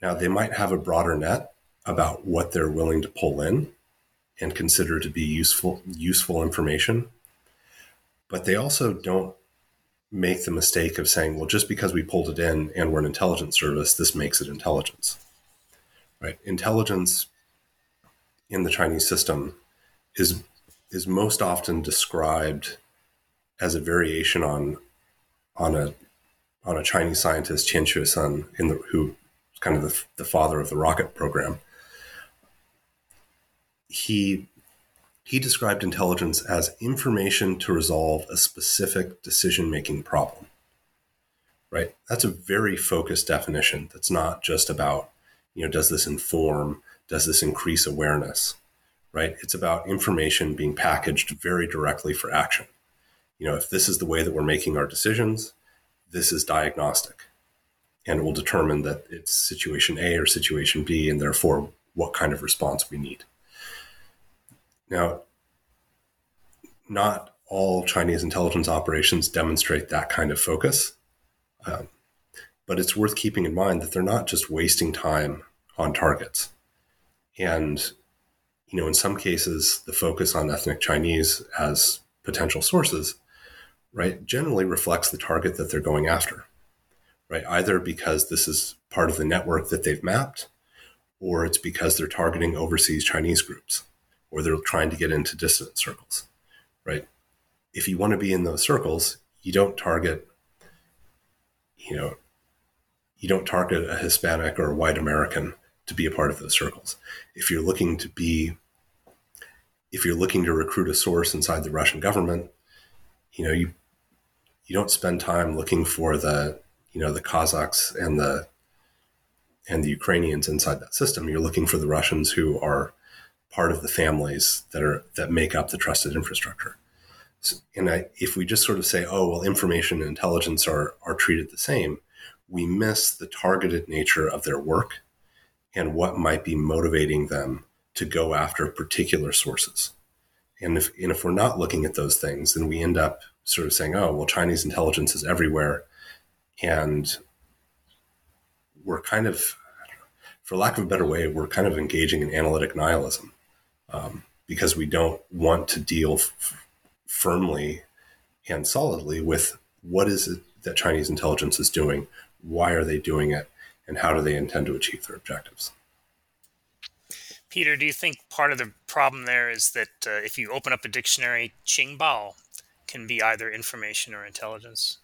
Now, they might have a broader net about what they're willing to pull in and consider to be useful useful information, but they also don't make the mistake of saying, well, just because we pulled it in and we're an intelligence service, this makes it intelligence. Right? Intelligence in the Chinese system is is most often described as a variation on on a on a Chinese scientist Qian Xuesen in the who kind of the, the father of the rocket program. He he described intelligence as information to resolve a specific decision making problem. Right? That's a very focused definition. That's not just about, you know, does this inform, does this increase awareness? Right? It's about information being packaged very directly for action you know, if this is the way that we're making our decisions, this is diagnostic. And it will determine that it's situation A or situation B, and therefore what kind of response we need. Now, not all Chinese intelligence operations demonstrate that kind of focus. Um, but it's worth keeping in mind that they're not just wasting time on targets. And, you know, in some cases, the focus on ethnic Chinese as potential sources, right, generally reflects the target that they're going after, right? Either because this is part of the network that they've mapped, or it's because they're targeting overseas Chinese groups, or they're trying to get into dissident circles, right? If you want to be in those circles, you don't target, you know, you don't target a Hispanic or a white American to be a part of those circles. If you're looking to be, if you're looking to recruit a source inside the Russian government, you know, you you don't spend time looking for the, you know, the Kazakhs and the and the Ukrainians inside that system. You're looking for the Russians who are part of the families that are that make up the trusted infrastructure. So, and I, if we just sort of say, oh well, information and intelligence are are treated the same, we miss the targeted nature of their work and what might be motivating them to go after particular sources. And if, and if we're not looking at those things, then we end up sort of saying, oh, well, Chinese intelligence is everywhere. And we're kind of, for lack of a better way, we're kind of engaging in analytic nihilism um, because we don't want to deal f- firmly and solidly with what is it that Chinese intelligence is doing, why are they doing it, and how do they intend to achieve their objectives. Peter, do you think part of the problem there is that uh, if you open up a dictionary, Qingbao can be either information or intelligence?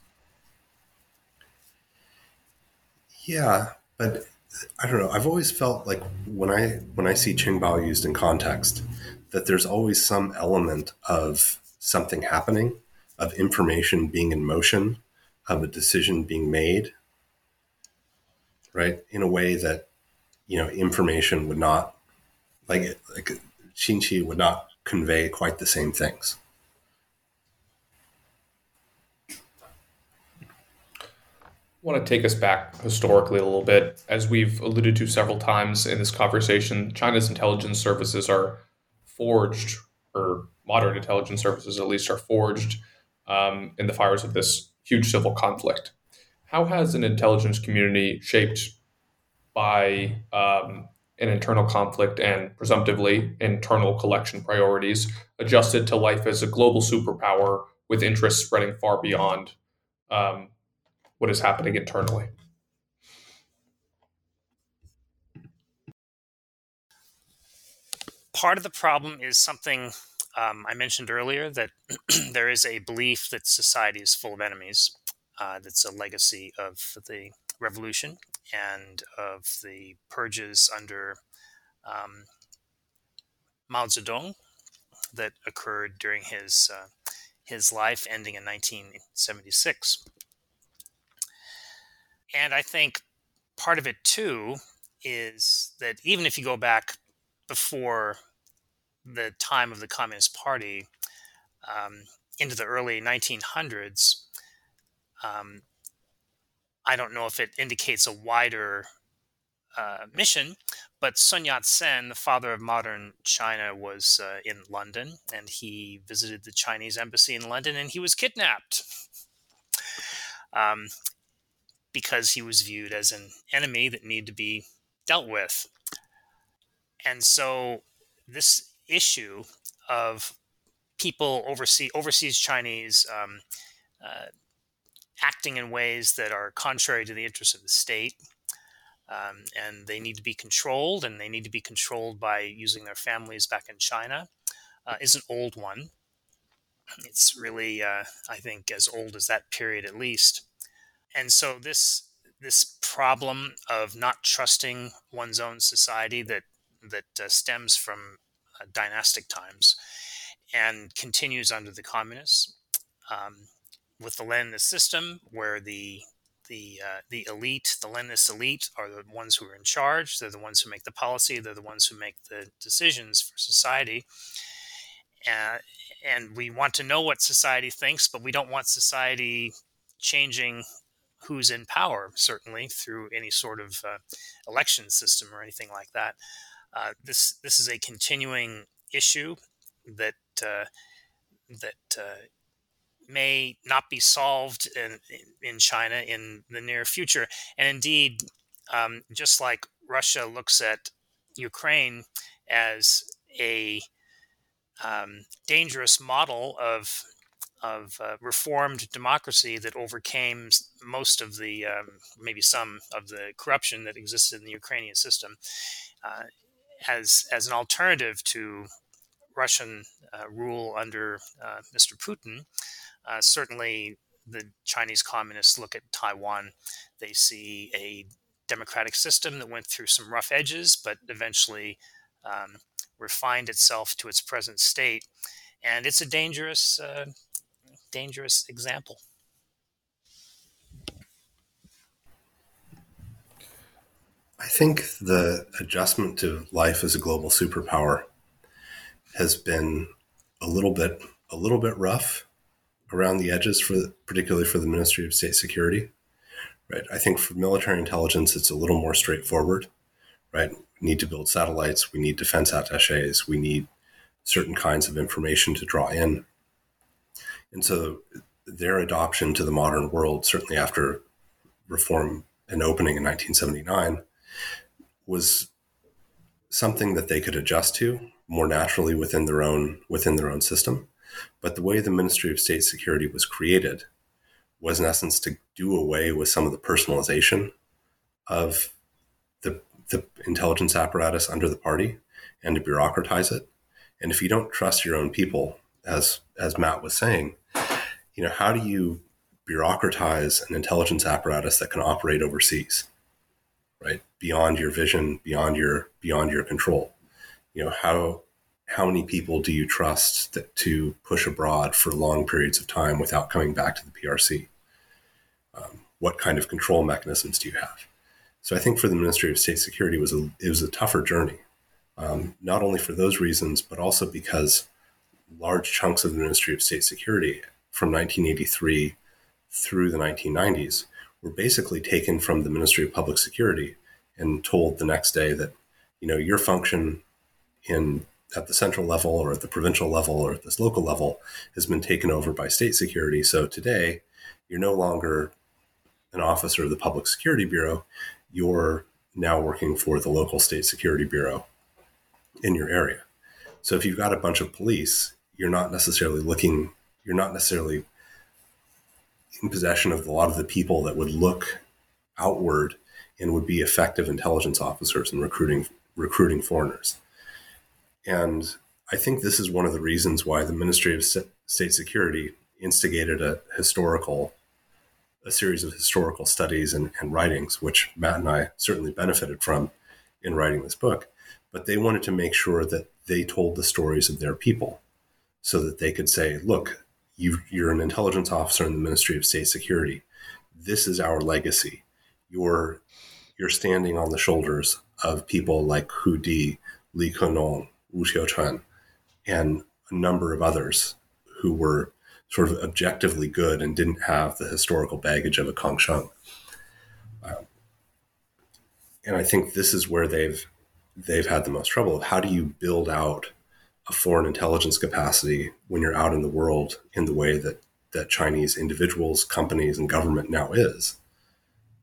Yeah, but I don't know. I've always felt like when I when I see Qingbao used in context, that there's always some element of something happening, of information being in motion, of a decision being made, right? In a way that you know information would not like like Xinxi would not convey quite the same things. Want to take us back historically a little bit. As we've alluded to several times in this conversation, China's intelligence services are forged, or modern intelligence services at least, are forged um, in the fires of this huge civil conflict. How has an intelligence community shaped by um, an internal conflict and presumptively internal collection priorities adjusted to life as a global superpower with interests spreading far beyond um, what is happening internally. Part of the problem is something um, I mentioned earlier that there is a belief that society is full of enemies. Uh, that's a legacy of the revolution and of the purges under um, Mao Zedong that occurred during his uh, his life, ending in 1976. And I think part of it too is that even if you go back before the time of the Communist Party um, into the early 1900s, um, I don't know if it indicates a wider uh, mission, but Sun Yat sen, the father of modern China, was uh, in London and he visited the Chinese embassy in London and he was kidnapped. Um, because he was viewed as an enemy that needed to be dealt with. And so, this issue of people overseas, overseas Chinese um, uh, acting in ways that are contrary to the interests of the state. Um, and they need to be controlled, and they need to be controlled by using their families back in China, uh, is an old one. It's really, uh, I think, as old as that period at least. And so this this problem of not trusting one's own society that that uh, stems from uh, dynastic times and continues under the communists. Um, with the Leninist system, where the the uh, the elite, the Leninist elite, are the ones who are in charge. They're the ones who make the policy. They're the ones who make the decisions for society. Uh, and we want to know what society thinks, but we don't want society changing who's in power. Certainly through any sort of uh, election system or anything like that. Uh, this this is a continuing issue that uh, that uh, may not be solved in, in China in the near future. And indeed, um, just like Russia looks at Ukraine as a um, dangerous model of of uh, reformed democracy that overcame most of the um, maybe some of the corruption that existed in the Ukrainian system uh, as as an alternative to Russian uh, rule under uh, Mr. Putin. Uh, certainly, the Chinese communists look at Taiwan. They see a democratic system that went through some rough edges, but eventually um, refined itself to its present state. And it's a dangerous, uh, dangerous example. I think the adjustment to life as a global superpower has been a little bit a little bit rough around the edges for the, particularly for the Ministry of State Security. Right. I think for military intelligence it's a little more straightforward. Right. We need to build satellites, we need defense attaches, we need certain kinds of information to draw in. And so their adoption to the modern world, certainly after reform and opening in 1979, was something that they could adjust to more naturally within their own within their own system. But the way the Ministry of State Security was created was in essence to do away with some of the personalization of the the intelligence apparatus under the party and to bureaucratize it. And if you don't trust your own people, as as Matt was saying, you know, how do you bureaucratize an intelligence apparatus that can operate overseas? right? Beyond your vision, beyond your beyond your control. You know how how many people do you trust that, to push abroad for long periods of time without coming back to the PRC? Um, what kind of control mechanisms do you have? So I think for the Ministry of State Security it was a it was a tougher journey, um, not only for those reasons, but also because large chunks of the Ministry of State Security from 1983 through the 1990s were basically taken from the Ministry of Public Security and told the next day that, you know, your function in at the central level or at the provincial level or at this local level has been taken over by state security. So today, you're no longer an officer of the Public Security Bureau. You're now working for the local state security bureau in your area. So if you've got a bunch of police, you're not necessarily looking, you're not necessarily in possession of a lot of the people that would look outward and would be effective intelligence officers in recruiting recruiting foreigners. And I think this is one of the reasons why the Ministry of State Security instigated a historical a series of historical studies and, and writings, which Matt and I certainly benefited from in writing this book. But they wanted to make sure that they told the stories of their people so that they could say, look, you, you're an intelligence officer in the Ministry of State Security. This is our legacy. You're you're standing on the shoulders of people like Hu Di, Li Kenong, Wu Xiuquan, and a number of others who were sort of objectively good and didn't have the historical baggage of a Kang Sheng. Um, and I think this is where they've they've had the most trouble how do you build out a foreign intelligence capacity when you're out in the world in the way that that Chinese individuals, companies, and government now is,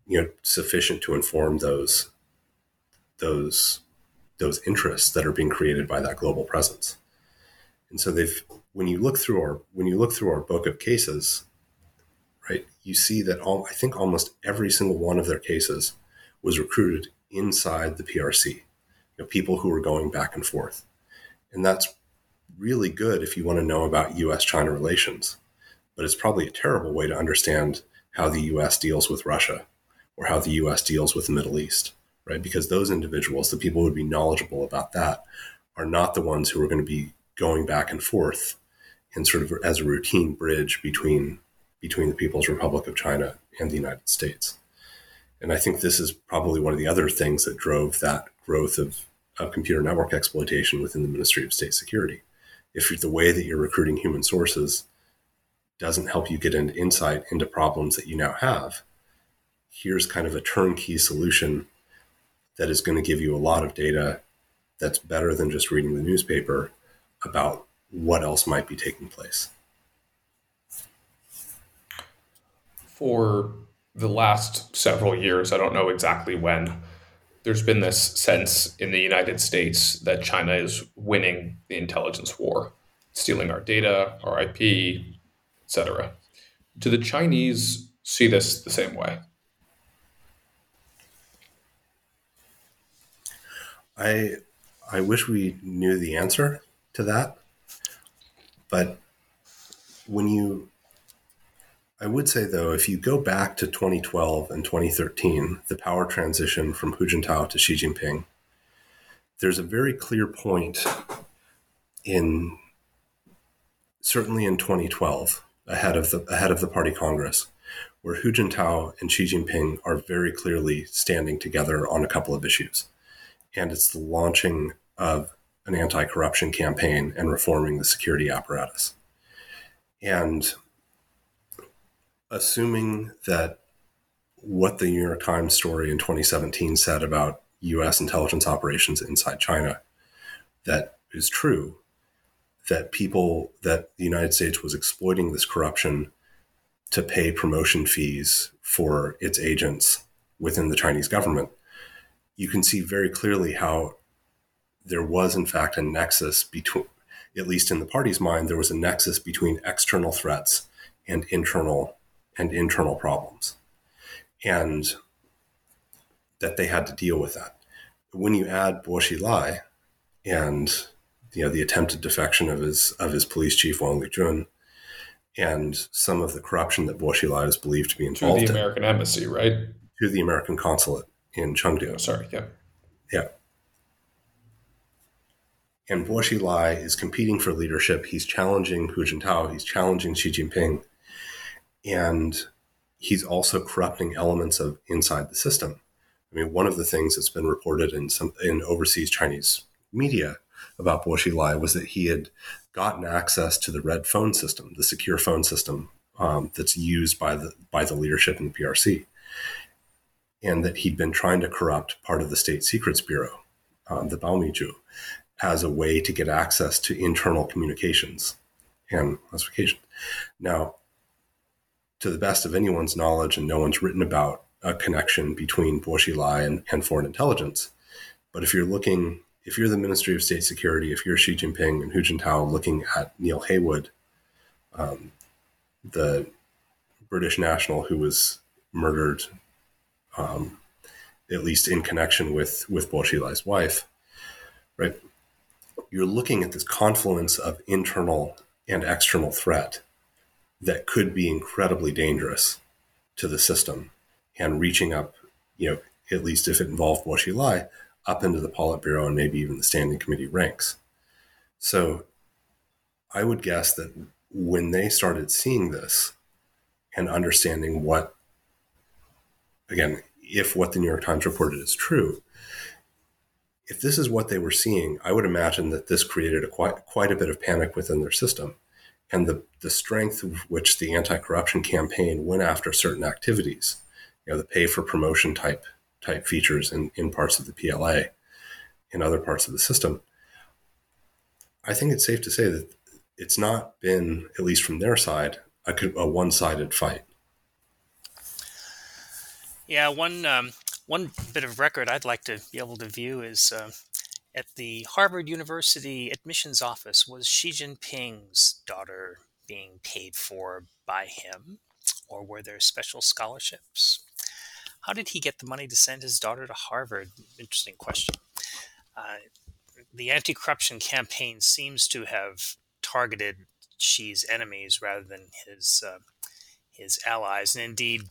you know, sufficient to inform those those those interests that are being created by that global presence. And so they've when you look through our when you look through our book of cases, right, you see that all I think almost every single one of their cases was recruited inside the PRC. You know, people who were going back and forth. And that's really good if you want to know about US China relations. But it's probably a terrible way to understand how the US deals with Russia or how the US deals with the Middle East, right? Because those individuals, the people who would be knowledgeable about that, are not the ones who are going to be going back and forth in sort of as a routine bridge between between the People's Republic of China and the United States. And I think this is probably one of the other things that drove that growth of of computer network exploitation within the Ministry of State Security. If the way that you're recruiting human sources doesn't help you get an insight into problems that you now have, here's kind of a turnkey solution that is going to give you a lot of data that's better than just reading the newspaper about what else might be taking place. For the last several years, I don't know exactly when, there's been this sense in the United States that China is winning the intelligence war, stealing our data, our IP, etc. Do the Chinese see this the same way? I I wish we knew the answer to that. But when you I would say though, if you go back to 2012 and 2013, the power transition from Hu Jintao to Xi Jinping, there's a very clear point in certainly in 2012 ahead of the ahead of the party congress where Hu Jintao and Xi Jinping are very clearly standing together on a couple of issues and it's the launching of an anti-corruption campaign and reforming the security apparatus. And assuming that what the New York Times story in 2017 said about US intelligence operations inside China that is true that people that the United States was exploiting this corruption to pay promotion fees for its agents within the Chinese government you can see very clearly how there was, in fact, a nexus between, at least in the party's mind, there was a nexus between external threats and internal and internal problems, and that they had to deal with that. When you add Bo Xilai and you know the attempted defection of his of his police chief Wang Lijun, and some of the corruption that Bo Xilai is believed to be involved to the American in, embassy, right? To the American consulate in Chengdu. Oh, sorry, yeah. Yeah. And Bo Xilai is competing for leadership. He's challenging Hu Jintao. He's challenging Xi Jinping. And he's also corrupting elements of inside the system. I mean, one of the things that's been reported in some in overseas Chinese media about Bo Xilai was that he had gotten access to the red phone system, the secure phone system um, that's used by the by the leadership in the PRC and that he'd been trying to corrupt part of the State Secrets Bureau, um, the Baomiju, as a way to get access to internal communications and classification. Now, to the best of anyone's knowledge, and no one's written about a connection between Bo Xilai and, and foreign intelligence. But if you're looking, if you're the Ministry of State Security, if you're Xi Jinping and Hu Jintao looking at Neil Heywood, um, the British national who was murdered um, at least in connection with with Bo Xilai's wife, right? You're looking at this confluence of internal and external threat that could be incredibly dangerous to the system and reaching up, you know, at least if it involved Bo Xilai, up into the Politburo and maybe even the standing committee ranks. So I would guess that when they started seeing this and understanding what again, if what the New York Times reported is true, if this is what they were seeing, I would imagine that this created a quite quite a bit of panic within their system, and the the strength of which the anti-corruption campaign went after certain activities, you know, the pay for promotion type type features in, in parts of the PLA, in other parts of the system. I think it's safe to say that it's not been, at least from their side, a, a one-sided fight. Yeah, one um, one bit of record I'd like to be able to view is uh, at the Harvard University admissions office. Was Xi Jinping's daughter being paid for by him, or were there special scholarships? How did he get the money to send his daughter to Harvard? Interesting question. Uh, the anti-corruption campaign seems to have targeted Xi's enemies rather than his uh, his allies, and indeed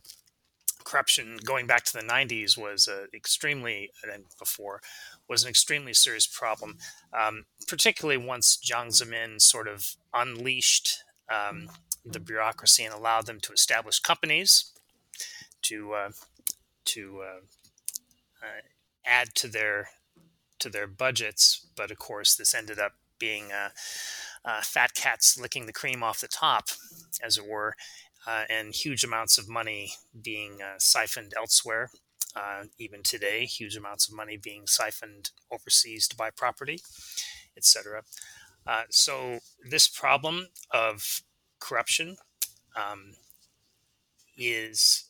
corruption going back to the 90s was extremely and before was an extremely serious problem um, particularly once jiang zemin sort of unleashed um, the bureaucracy and allowed them to establish companies to uh, to uh, uh add to their to their budgets. But of course this ended up being uh, uh, fat cats licking the cream off the top as it were and huge amounts of money being uh, siphoned elsewhere. Uh, even today, huge amounts of money being siphoned overseas to buy property, etc. Uh, so this problem of corruption um, is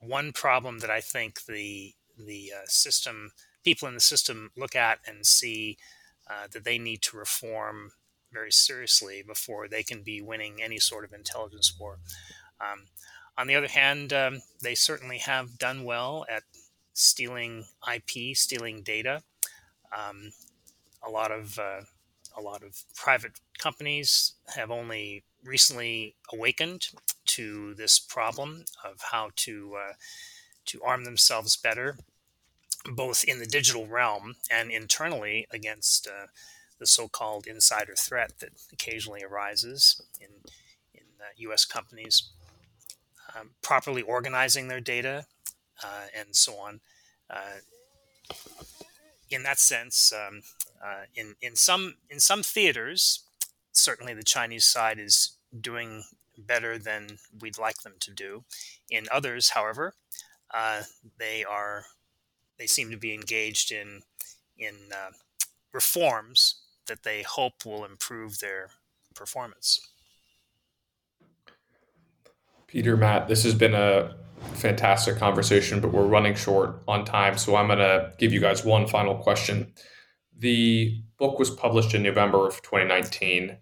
one problem that I think the the uh, system people in the system look at and see uh, that they need to reform very seriously before they can be winning any sort of intelligence war. Um, on the other hand, um, they certainly have done well at stealing IP, stealing data. Um, a lot of uh, a lot of private companies have only recently awakened to this problem of how to uh, to arm themselves better, both in the digital realm and internally against uh, the so-called insider threat that occasionally arises in in U.S. Uh, companies. Um, properly organizing their data uh, and so on. Uh, in that sense, um, uh, in in some in some theaters, certainly the Chinese side is doing better than we'd like them to do. In others, however, uh, they are they seem to be engaged in in uh, reforms that they hope will improve their performance. Peter, Matt, this has been a fantastic conversation, but we're running short on time. So I'm going to give you guys one final question. The book was published in November of 2019.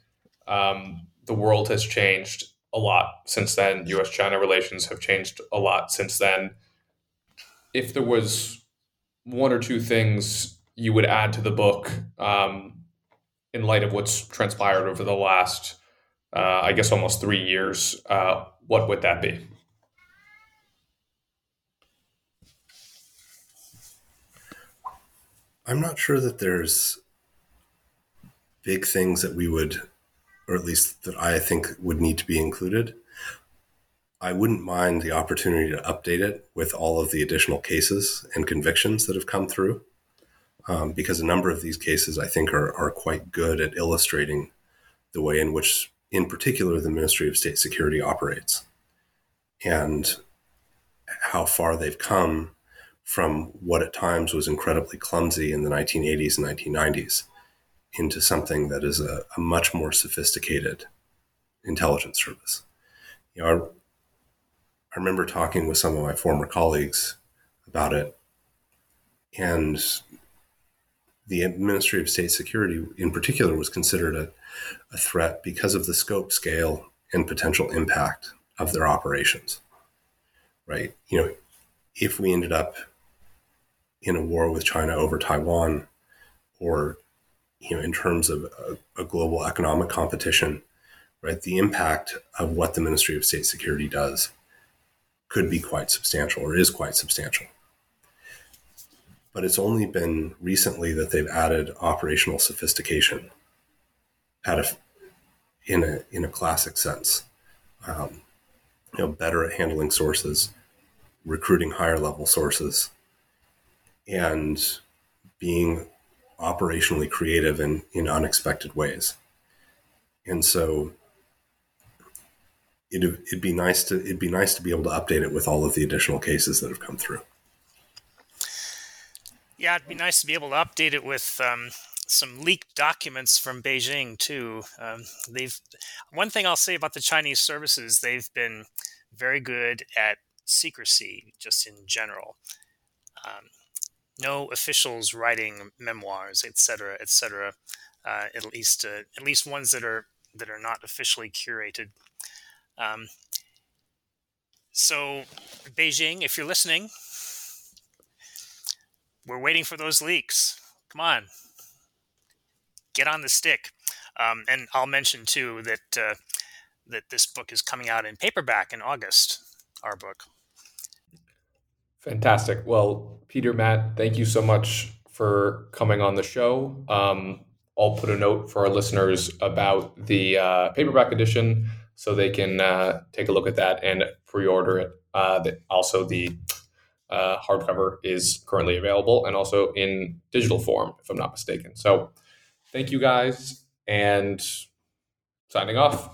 Um, the world has changed a lot since then. US China relations have changed a lot since then. If there was one or two things you would add to the book um, in light of what's transpired over the last, uh, I guess, almost three years, uh, what would that be? I'm not sure that there's big things that we would, or at least that I think would need to be included. I wouldn't mind the opportunity to update it with all of the additional cases and convictions that have come through, um, because a number of these cases I think are, are quite good at illustrating the way in which, in particular, the Ministry of State Security operates and how far they've come from what at times was incredibly clumsy in the 1980s and 1990s into something that is a, a much more sophisticated intelligence service. You know, I, I remember talking with some of my former colleagues about it, and the Ministry of State Security, in particular, was considered a, a threat because of the scope, scale, and potential impact of their operations. Right? You know, if we ended up in a war with China over Taiwan, or you know, in terms of a, a, global economic competition, right? The impact of what the Ministry of State Security does could be quite substantial, or is quite substantial. But it's only been recently that they've added operational sophistication at a, in a in a classic sense. Um, you know, better at handling sources, recruiting higher level sources, and being operationally creative in, in unexpected ways. And so it'd, it'd be nice to it'd be nice to be able to update it with all of the additional cases that have come through. Yeah, it'd be nice to be able to update it with um, some leaked documents from Beijing too. Um, they've one thing I'll say about the Chinese services, they've been very good at secrecy, just in general. Um, no officials writing memoirs, etc., etc. Uh, at least, uh, at least ones that are that are not officially curated. Um, so, Beijing, if you're listening, we're waiting for those leaks. Come on, get on the stick. Um, and I'll mention too that uh, that this book is coming out in paperback in August. Our book. Fantastic. Well, Peter, Matt, thank you so much for coming on the show. Um, I'll put a note for our listeners about the uh, paperback edition so they can uh, take a look at that and pre-order it. Uh, also the uh, hardcover is currently available and also in digital form, if I'm not mistaken. So, thank you guys, and signing off.